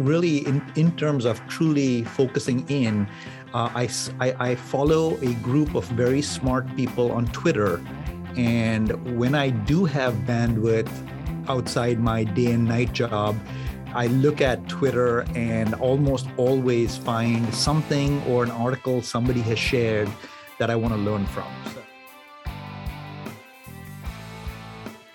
really, in, in terms of truly focusing in, uh, I, I, I follow a group of very smart people on Twitter. And when I do have bandwidth outside my day and night job, I look at Twitter and almost always find something or an article somebody has shared that I want to learn from. So.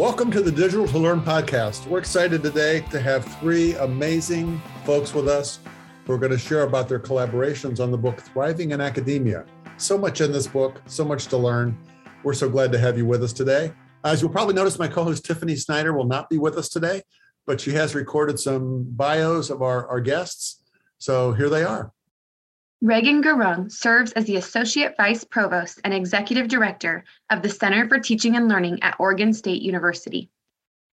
Welcome to the Digital to Learn podcast. We're excited today to have three amazing folks with us who are going to share about their collaborations on the book Thriving in Academia. So much in this book, so much to learn. We're so glad to have you with us today. As you'll probably notice, my co host Tiffany Snyder will not be with us today, but she has recorded some bios of our, our guests. So here they are. Regan Gurung serves as the Associate Vice Provost and Executive Director of the Center for Teaching and Learning at Oregon State University.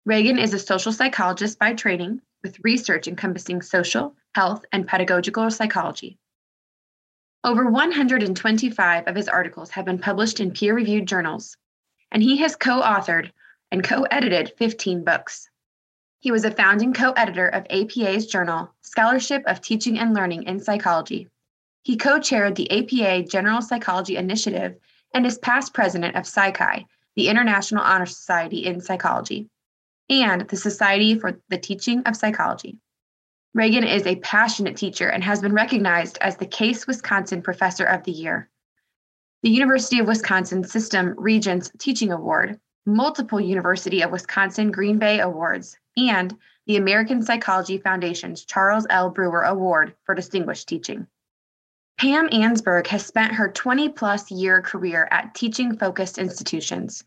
Regan is a social psychologist by training with research encompassing social, health, and pedagogical psychology. Over 125 of his articles have been published in peer reviewed journals, and he has co authored and co edited 15 books. He was a founding co editor of APA's journal, Scholarship of Teaching and Learning in Psychology. He co chaired the APA General Psychology Initiative and is past president of Psi Chi, the International Honor Society in Psychology, and the Society for the Teaching of Psychology. Regan is a passionate teacher and has been recognized as the Case Wisconsin Professor of the Year. The University of Wisconsin System Regents Teaching Award, multiple University of Wisconsin Green Bay Awards, and the American Psychology Foundation's Charles L. Brewer Award for Distinguished Teaching. Pam Ansburg has spent her 20 plus year career at teaching focused institutions.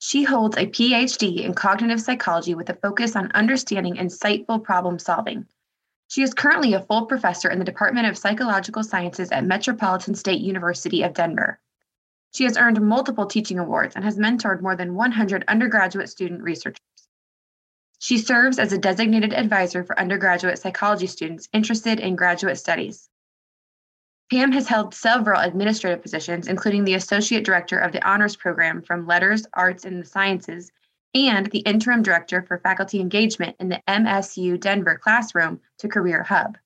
She holds a PhD in cognitive psychology with a focus on understanding insightful problem solving. She is currently a full professor in the Department of Psychological Sciences at Metropolitan State University of Denver. She has earned multiple teaching awards and has mentored more than 100 undergraduate student researchers. She serves as a designated advisor for undergraduate psychology students interested in graduate studies. Pam has held several administrative positions, including the Associate Director of the Honors Program from Letters, Arts, and the Sciences, and the Interim Director for Faculty Engagement in the MSU Denver Classroom to Career Hub.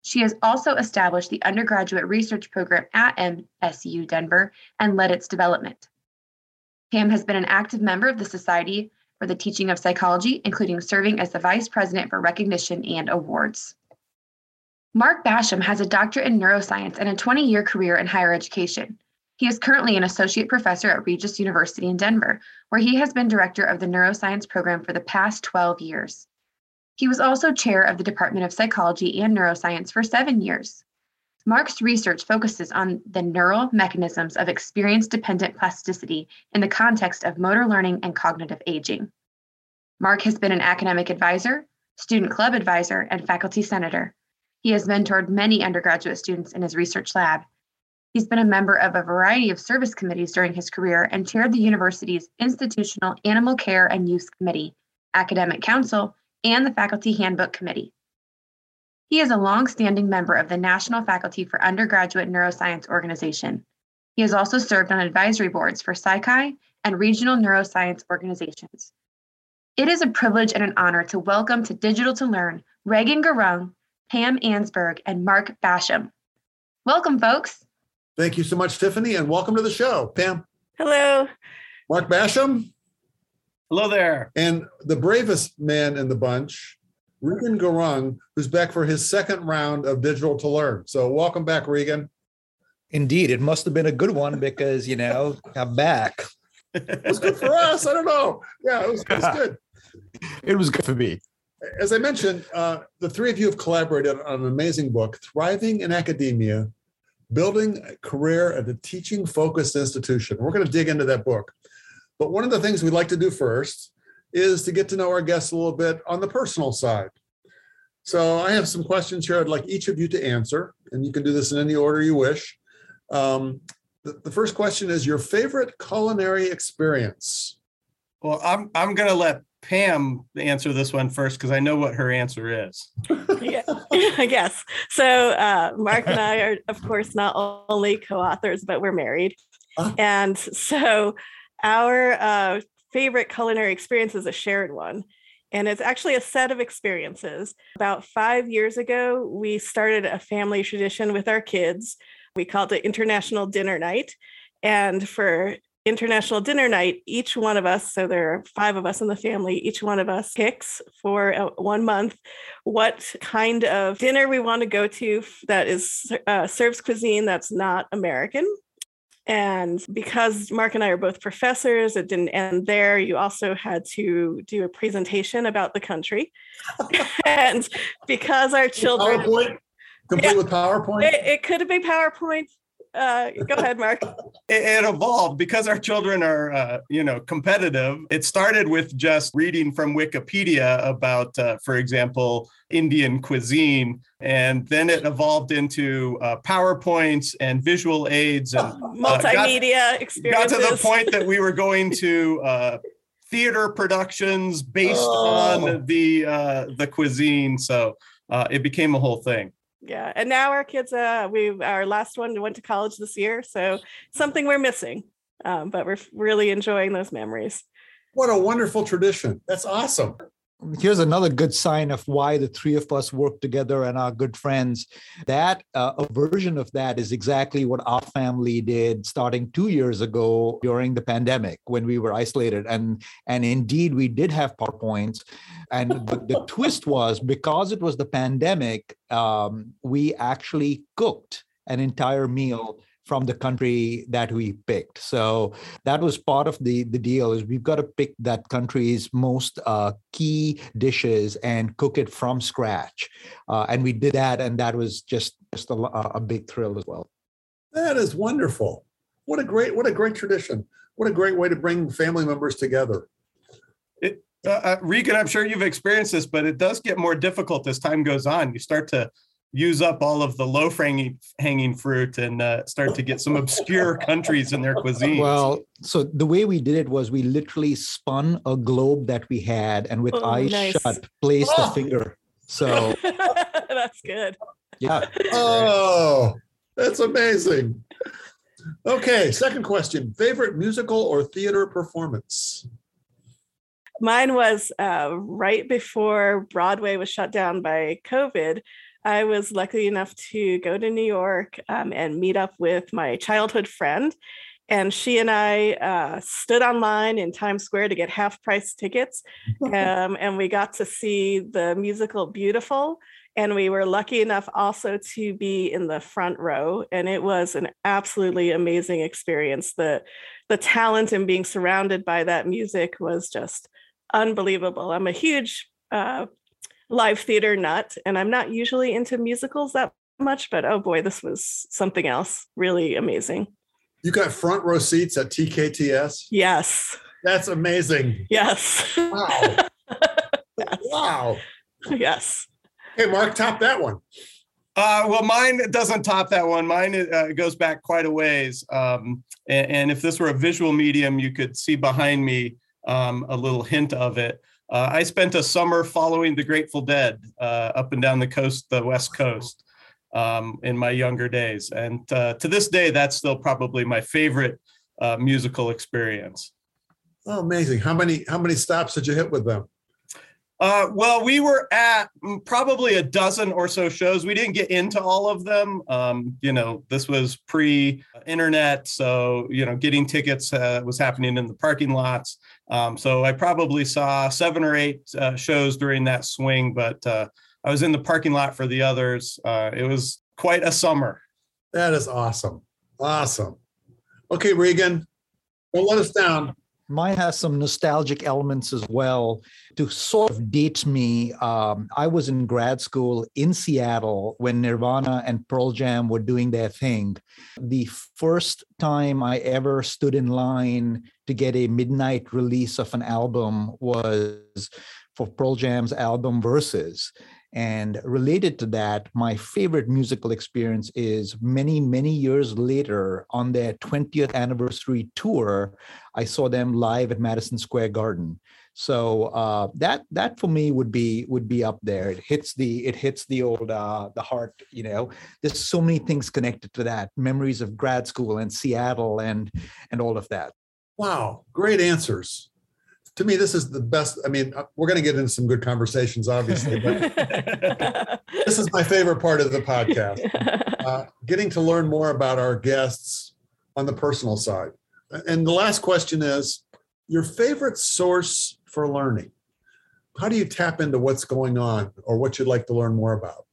She has also established the undergraduate research program at MSU Denver and led its development. Pam has been an active member of the Society for the Teaching of Psychology, including serving as the Vice President for Recognition and Awards. Mark Basham has a doctorate in neuroscience and a 20 year career in higher education. He is currently an associate professor at Regis University in Denver, where he has been director of the neuroscience program for the past 12 years. He was also chair of the Department of Psychology and Neuroscience for seven years. Mark's research focuses on the neural mechanisms of experience dependent plasticity in the context of motor learning and cognitive aging. Mark has been an academic advisor, student club advisor, and faculty senator. He has mentored many undergraduate students in his research lab. He's been a member of a variety of service committees during his career and chaired the university's Institutional Animal Care and Use Committee, Academic Council, and the Faculty Handbook Committee. He is a long-standing member of the National Faculty for Undergraduate Neuroscience organization. He has also served on advisory boards for Psi Chi and regional neuroscience organizations. It is a privilege and an honor to welcome to Digital to Learn Regan Gurung, Pam Ansburg, and Mark Basham. Welcome, folks. Thank you so much, Tiffany, and welcome to the show, Pam. Hello. Mark Basham. Hello there. And the bravest man in the bunch, Regan Gurung, who's back for his second round of Digital to Learn. So welcome back, Regan. Indeed, it must have been a good one because, you know, I'm back. it was good for us. I don't know. Yeah, it was, it was good. it was good for me as I mentioned, uh, the three of you have collaborated on an amazing book, Thriving in Academia Building a Career at a Teaching Focused Institution. We're going to dig into that book. But one of the things we'd like to do first is to get to know our guests a little bit on the personal side. So I have some questions here I'd like each of you to answer, and you can do this in any order you wish. Um, the, the first question is your favorite culinary experience. Well, I'm I'm gonna let Pam answer this one first because I know what her answer is. yeah, I guess. So uh, Mark and I are, of course, not only co-authors, but we're married, and so our uh, favorite culinary experience is a shared one. And it's actually a set of experiences. About five years ago, we started a family tradition with our kids. We called it International Dinner Night. And for International Dinner Night, each one of us, so there are five of us in the family, each one of us picks for one month what kind of dinner we want to go to that is uh, serves cuisine that's not American. And because Mark and I are both professors, it didn't end there. You also had to do a presentation about the country. and because our children. PowerPoint? Complete yeah, with PowerPoint? It, it could have been PowerPoint. Uh, go ahead, Mark. It, evolved because our children are, uh, you know, competitive. It started with just reading from Wikipedia about, uh, for example, Indian cuisine, and then it evolved into uh, PowerPoints and visual aids and uh, multimedia got, experiences. Got to the point that we were going to uh, theater productions based oh. on the the cuisine. So it became a whole thing yeah and now our kids uh we our last one went to college this year so something we're missing um, but we're really enjoying those memories. What a wonderful tradition. That's awesome here's another good sign of why the three of us work together and are good friends. That uh, a version of that is exactly what our family did starting two years ago during the pandemic when we were isolated. And and indeed we did have powerpoints. And the, the twist was because it was the pandemic um, we actually cooked an entire meal from the country that we picked. So that was part of the the deal is we've got to pick that country's most uh, key dishes and cook it from scratch, uh, and we did that, and that was just just a, a big thrill as well. That is wonderful. What a great what a great tradition. What a great way to bring family members together. It, uh, uh Regan, I'm sure you've experienced this, but it does get more difficult as time goes on. You start to use up all of the low hanging hanging fruit and uh, start to get some obscure countries in their cuisine. Well, so the way we did it was we literally spun a globe that we had and with oh, eyes nice. shut placed oh. a finger. So that's good. Yeah. Oh, that's amazing. Okay, second question. Favorite musical or theater performance? Mine was uh, right before Broadway was shut down by COVID. I was lucky enough to go to New York um, and meet up with my childhood friend. And she and I uh, stood online in Times Square to get half price tickets. Um, and we got to see the musical Beautiful. And we were lucky enough also to be in the front row. And it was an absolutely amazing experience. The, the talent and being surrounded by that music was just unbelievable. I'm a huge uh, live theater nut, and I'm not usually into musicals that much, but oh boy, this was something else. Really amazing. You got front row seats at TKTS? Yes. That's amazing. Yes. Wow. yes. Wow. Yes. Hey, Mark, top that one. Uh, well, mine doesn't top that one. Mine uh, goes back quite a ways. Um, and, and, if this were a visual medium, you could see behind me um, a little hint of it. Uh, I spent a summer following the Grateful Dead uh, up and down the coast, the West Coast, um, in my younger days, and uh, to this day, that's still probably my favorite uh, musical experience. Oh, amazing! How many how many stops did you hit with them? Uh, well, we were at probably a dozen or so shows. We didn't get into all of them. Um, you know, this was pre-internet, so you know, getting tickets uh, was happening in the parking lots. Um, so I probably saw seven or eight uh, shows during that swing, but uh, I was in the parking lot for the others. Uh, it was quite a summer. That is awesome. Awesome. Okay, Regan, don't let us down mine has some nostalgic elements as well to sort of date me um, i was in grad school in seattle when nirvana and pearl jam were doing their thing the first time i ever stood in line to get a midnight release of an album was for Pearl Jam's album Verses. And related to that, my favorite musical experience is many, many years later on their 20th anniversary tour, I saw them live at Madison Square Garden. So uh, that that for me would be would be up there. It hits the it hits the old uh, the heart. You know, there's so many things connected to that. Memories of grad school and Seattle and and all of that. Wow, great answers to me, this is the best. I mean, uh, we're going to get into some good conversations, obviously, but this is my favorite part of the podcast uh, getting to learn more about our guests on the personal side. And the last question is your favorite source for learning? How do you tap into what's going on or what you'd like to learn more about?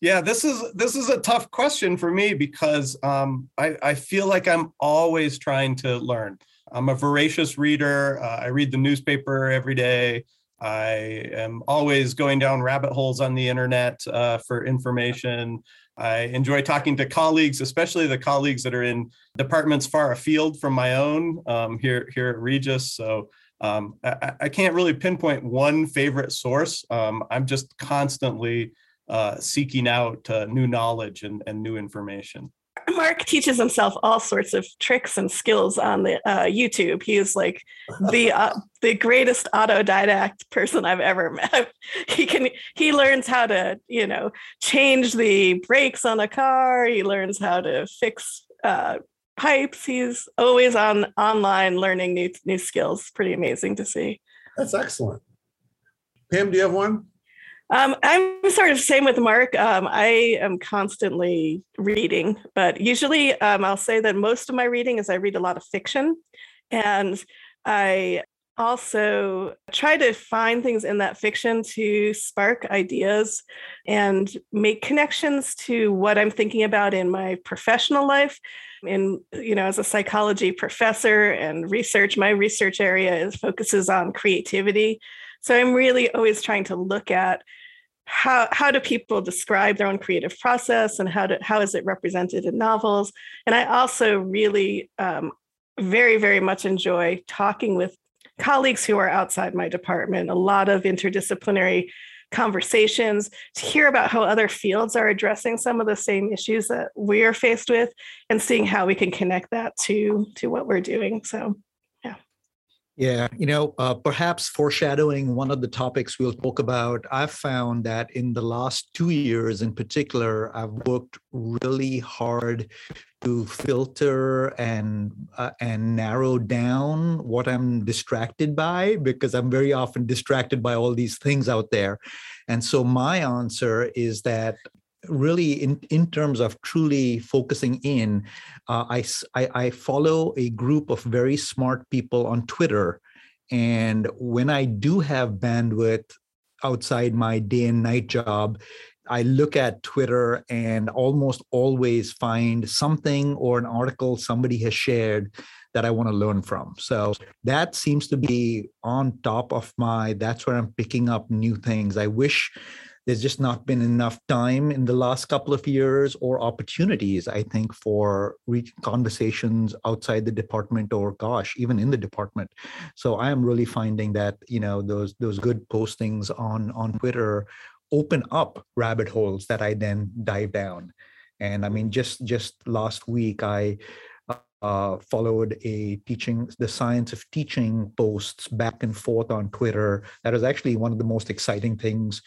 Yeah, this is this is a tough question for me because um, I, I feel like I'm always trying to learn. I'm a voracious reader. Uh, I read the newspaper every day. I am always going down rabbit holes on the internet uh, for information. I enjoy talking to colleagues, especially the colleagues that are in departments far afield from my own um, here here at Regis. So um, I, I, can't really pinpoint one favorite source. Um, I'm just constantly uh, seeking out uh, new knowledge and, and new information. Mark teaches himself all sorts of tricks and skills on the uh, YouTube. He is like the uh, the greatest autodidact person I've ever met. He can he learns how to you know change the brakes on a car. He learns how to fix uh, pipes. He's always on online learning new new skills. Pretty amazing to see. That's excellent. Pam, do you have one? Um, I'm sort of same with Mark. Um, I am constantly reading, but usually um, I'll say that most of my reading is I read a lot of fiction, and I also try to find things in that fiction to spark ideas and make connections to what I'm thinking about in my professional life. In you know, as a psychology professor and research, my research area is focuses on creativity. So I'm really always trying to look at how how do people describe their own creative process and how do how is it represented in novels? And i also really um, very very much enjoy talking with colleagues who are outside my department a lot of interdisciplinary conversations to hear about how other fields are addressing some of the same issues that we are faced with and seeing how we can connect that to to what we're doing. So yeah, you know, uh, perhaps foreshadowing one of the topics we'll talk about, I've found that in the last two years in particular, I've worked really hard to filter and uh, and narrow down what I'm distracted by because I'm very often distracted by all these things out there. And so my answer is that really in, in terms of truly focusing in uh, I, I, I follow a group of very smart people on twitter and when i do have bandwidth outside my day and night job i look at twitter and almost always find something or an article somebody has shared that I want to learn from. So that seems to be on top of my, that's where I'm picking up new things. I wish there's just not been enough time in the last couple of years or opportunities i think for re- conversations outside the department or gosh even in the department. So i am really finding that you know those those good postings on on twitter open up rabbit holes that i then dive down. And i mean just just last week i uh, followed a teaching the science of teaching posts back and forth on twitter. That was actually one of the most exciting things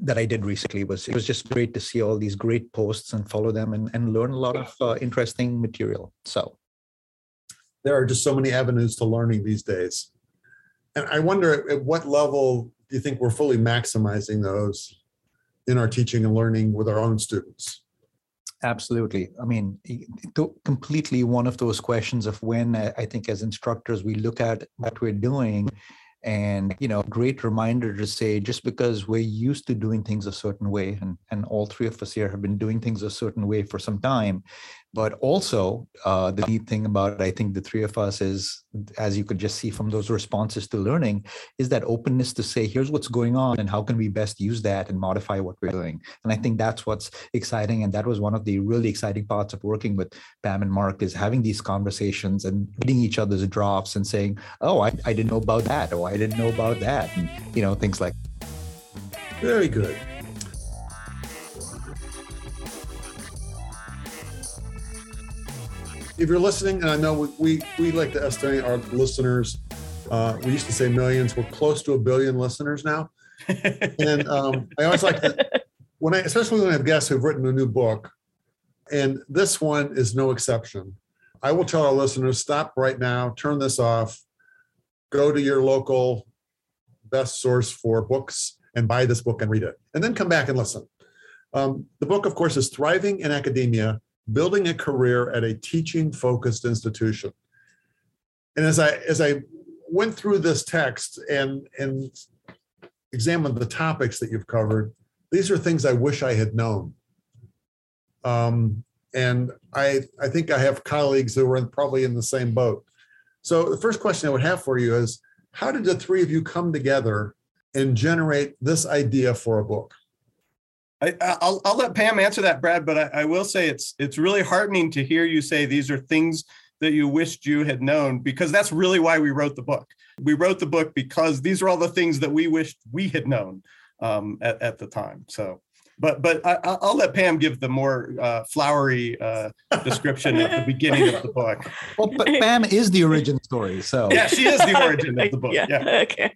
that I did recently was it was just great to see all these great posts and follow them and, and learn a lot of uh, interesting material. So there are just so many avenues to learning these days. And I wonder at what level do you think we're fully maximizing those in our teaching and learning with our own students? Absolutely. I mean, completely one of those questions of when uh, I think as instructors we look at what we're doing and you know great reminder to say just because we're used to doing things a certain way and and all three of us here have been doing things a certain way for some time but also uh, the neat thing about i think the three of us is as you could just see from those responses to learning is that openness to say here's what's going on and how can we best use that and modify what we're doing? And i think that's what's exciting and that was one of the really exciting parts of working with pam and mark is having these conversations and reading each other's drafts and saying oh i, I didn't know about that or i didn't know about that and you know things like very good if you're listening, and I know we, we, we like to estimate our listeners, uh, we used to say millions. We're close to a billion listeners now. and um, I always like to, when I, especially when I have guests who've written a new book, and this one is no exception. I will tell our listeners stop right now, turn this off, go to your local best source for books and buy this book and read it, and then come back and listen. Um, the book, of course, is Thriving in Academia building a career at a teaching focused institution. And as I as I went through this text and and examined the topics that you've covered, these are things I wish I had known. Um, and I I think I have colleagues who are in, probably in the same boat. So the first question I would have for you is, how did the three of you come together and generate this idea for a book? I, will I'll let Pam answer that, Brad. But I, I, will say it's it's really heartening to hear you say these are things that you wished you had known because that's really why we wrote the book. We wrote the book because these are all the things that we wished we had known um, at, at the time. So, but but I, will let Pam give the more uh, flowery uh, description at the beginning of the book. Well, but Pam is the origin story, so yeah, she is the origin of the book. Yeah. yeah. Okay.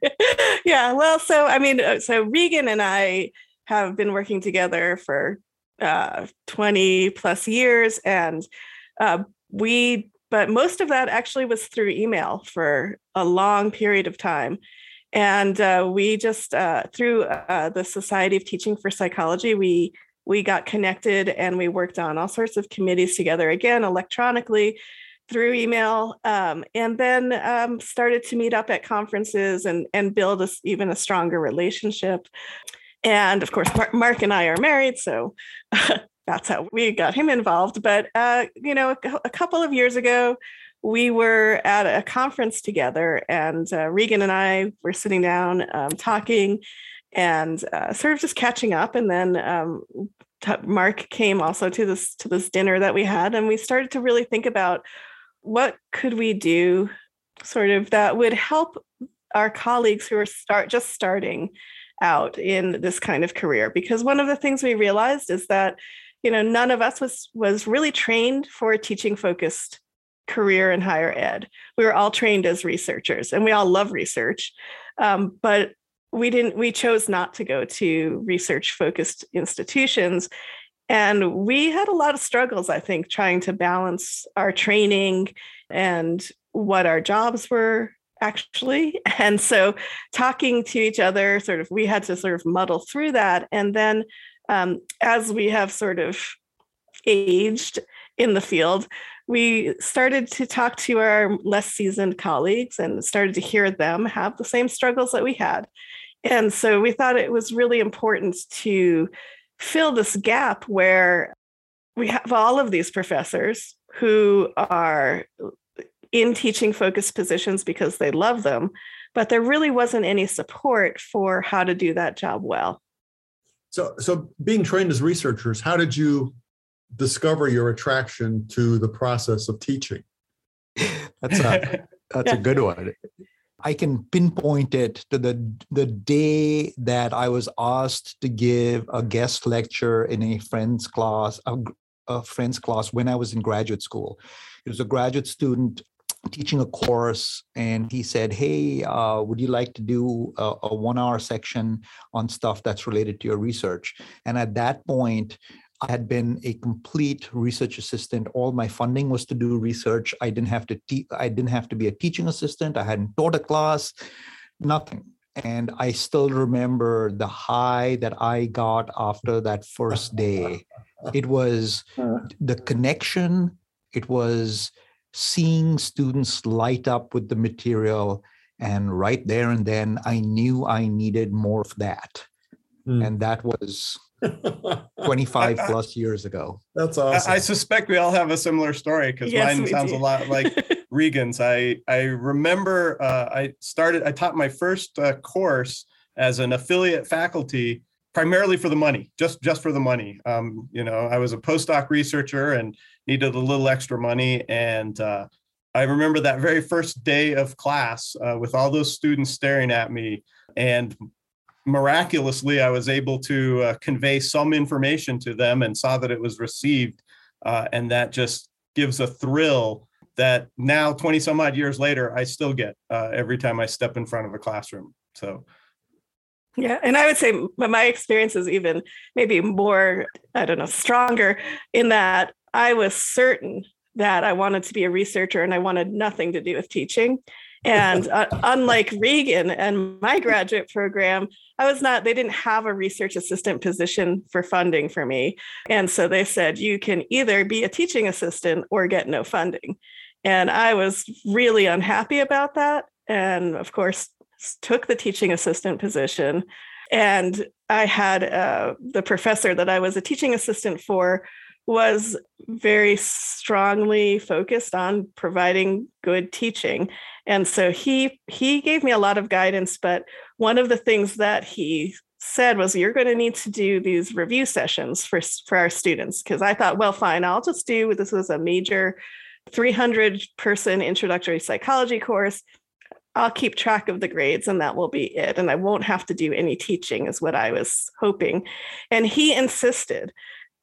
Yeah. Well, so I mean, uh, so Regan and I have been working together for uh, 20 plus years. And uh, we, but most of that actually was through email for a long period of time. And uh, we just, uh, through uh, the Society of Teaching for Psychology, we we got connected and we worked on all sorts of committees together again electronically through email um, and then um, started to meet up at conferences and, and build a, even a stronger relationship and of course, Mark and I are married, so that's how we got him involved. But uh, you know, a, a, couple of years ago, we were at a conference together, and uh, Regan and I were sitting down um, talking, and uh, sort of just catching up. And then um, Mark came also to this to this dinner that we had, and we started to really think about what could we do, sort of that would help our colleagues who are start just starting out in this kind of career because one of the things we realized is that you know none of us was was really trained for teaching focused career in higher ed we were all trained as researchers and we all love research um, but we didn't we chose not to go to research focused institutions and we had a lot of struggles i think trying to balance our training and what our jobs were actually. And so talking to each other, sort of, we had to sort of muddle through that. And then um, as we have sort of aged in the field, we started to talk to our less seasoned colleagues and started to hear them have the same struggles that we had. And so we thought it was really important to fill this gap where we have all of these professors who are in teaching focused positions because they love them, but there really wasn't any support for how to do that job well. So, so being trained as researchers, how did you discover your attraction to the process of teaching? that's a that's a good one. I can pinpoint it to the the day that I was asked to give a guest lecture in a friend's class, a, a friend's class when I was in graduate school. It was a graduate student teaching a course and he said hey uh, would you like to do a, a, one hour section on stuff that's related to your research and at that point i had been a complete research assistant. All my funding was to do research. I didn't have to te- i didn't have to be a teaching assistant. I hadn't taught a class nothing. And i still remember the high that i got after that first day. It was the connection. It was seeing students light up with the material. And right there and then i knew i needed more of that. Mm. and that was 25 plus years ago. That's awesome. I, I suspect we all have a similar story because Yes, mine sounds do. a lot like Regan's. I I remember uh, I started. I taught my first uh, course as an affiliate faculty, primarily for the money, just just for the money. Um, you know, I was a postdoc researcher and needed a little extra money, and uh, I remember that very first day of class uh, with all those students staring at me, and miraculously, I was able to uh, convey some information to them and saw that it was received, uh, and that just gives a thrill that now 20 some odd years later i still get uh, every time i step in front of a classroom so Yeah, and I would say my experience is even maybe more, I don't know, stronger in that I was certain that I wanted to be a researcher and I wanted nothing to do with teaching. And uh, unlike Regan and my graduate program, I was not, they didn't have a research assistant position for funding for me. And so they said, you can either be a teaching assistant or get no funding. And I was really unhappy about that. And of course, took the teaching assistant position. And I had uh, the professor that I was a teaching assistant for was very strongly focused on providing good teaching and so he he gave me a lot of guidance but one of the things that he said was you're going to need to do these review sessions for for our students because i thought well fine i'll just do this was a major 300 person introductory psychology course I'll keep track of the grades and that will be it. And I won't have to do any teaching, is what I was hoping. And he insisted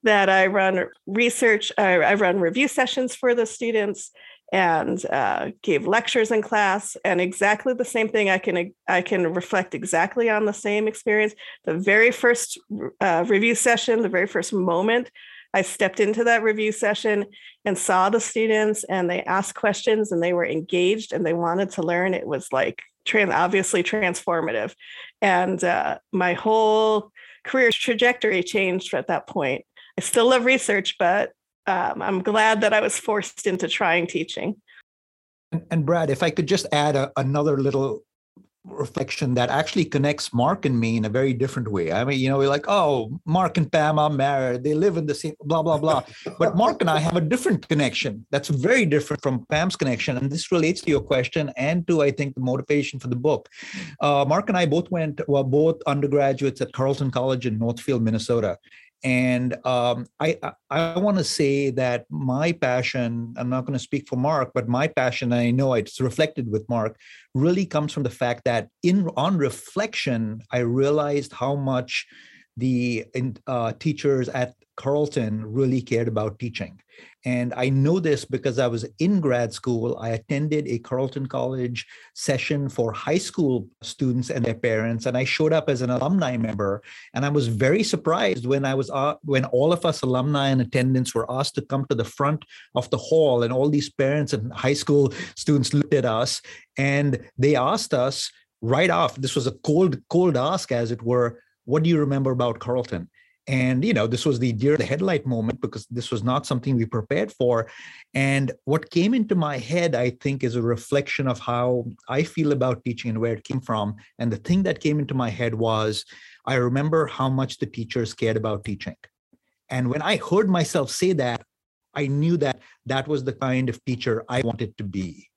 that I run research, uh, I run review sessions for the students and uh, gave lectures in class and exactly the same thing i can i can reflect exactly on the same experience. The very first uh, review session the very first moment i stepped into that review session and saw the students and they asked questions and they were engaged and they wanted to learn it was like trans- obviously transformative. And uh, my whole career trajectory changed at that point i still love research but um, i'm glad that i was forced into trying teaching And, and Brad, if I could just add a, another little reflection that actually connects Mark and me in a very different way. I mean, you know, we're like, oh, Mark and Pam are married, they live in the same, blah, blah, blah. But Mark and I have a different connection that's very different from Pam's connection. And this relates to your question and to, I think, the motivation for the book. Uh, Mark and I both went, well, both undergraduates at Carleton College in Northfield, Minnesota. And um, I, I, want to say that my passion, I'm not going to speak for Mark, but my passion, I know it's reflected with Mark, really comes from the fact that in on reflection, I realized how much the uh, teachers at Carleton really cared about teaching. And I know this because I was in grad school. I attended a Carleton College session for high school students and their parents, and I showed up as an alumni member. And I was very surprised when I was uh, when all of us alumni in attendance were asked to come to the front of the hall, and all these parents and high school students looked at us and they asked us right off. This was a cold, cold ask, as it were. What do you remember about Carleton? And you know, this was the deer the headlight moment because this was not something we prepared for. And what came into my head, I think, is a reflection of how I feel about teaching and where it came from. And the thing that came into my head was I remember how much the teachers cared about teaching. And when I heard myself say that, I knew that that was the kind of teacher I wanted to be.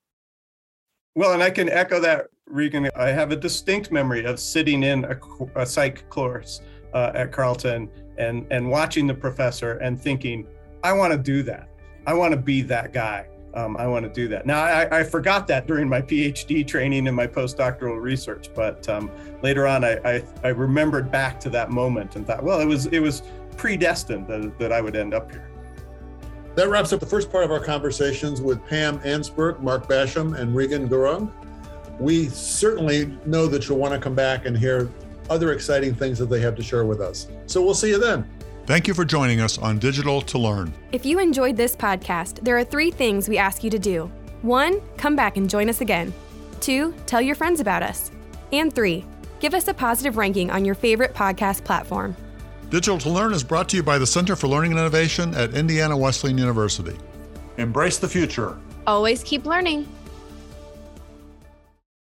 Well, and I can echo that, Regan. I have a distinct memory of sitting in a, a psych course uh, at Carleton and and watching the professor and thinking, I want to do that. I want to be that guy. Um, I want to do that. Now, I, I, forgot that during my PhD training and my postdoctoral research, but um, later on, I, I, I remembered back to that moment and thought, well, it was it was predestined that, that I would end up here. That wraps up the first part of our conversations with Pam Ansburg, Mark Basham, and Regan Gurung. We certainly know that you'll want to come back and hear other exciting things that they have to share with us. So we'll see you then. Thank you for joining us on Digital to Learn. If you enjoyed this podcast, there are three things we ask you to do. One, come back and join us again. Two, tell your friends about us. And three, give us a positive ranking on your favorite podcast platform. Digital to Learn is brought to you by the Center for Learning and Innovation at Indiana Wesleyan University. Embrace the future. Always keep learning.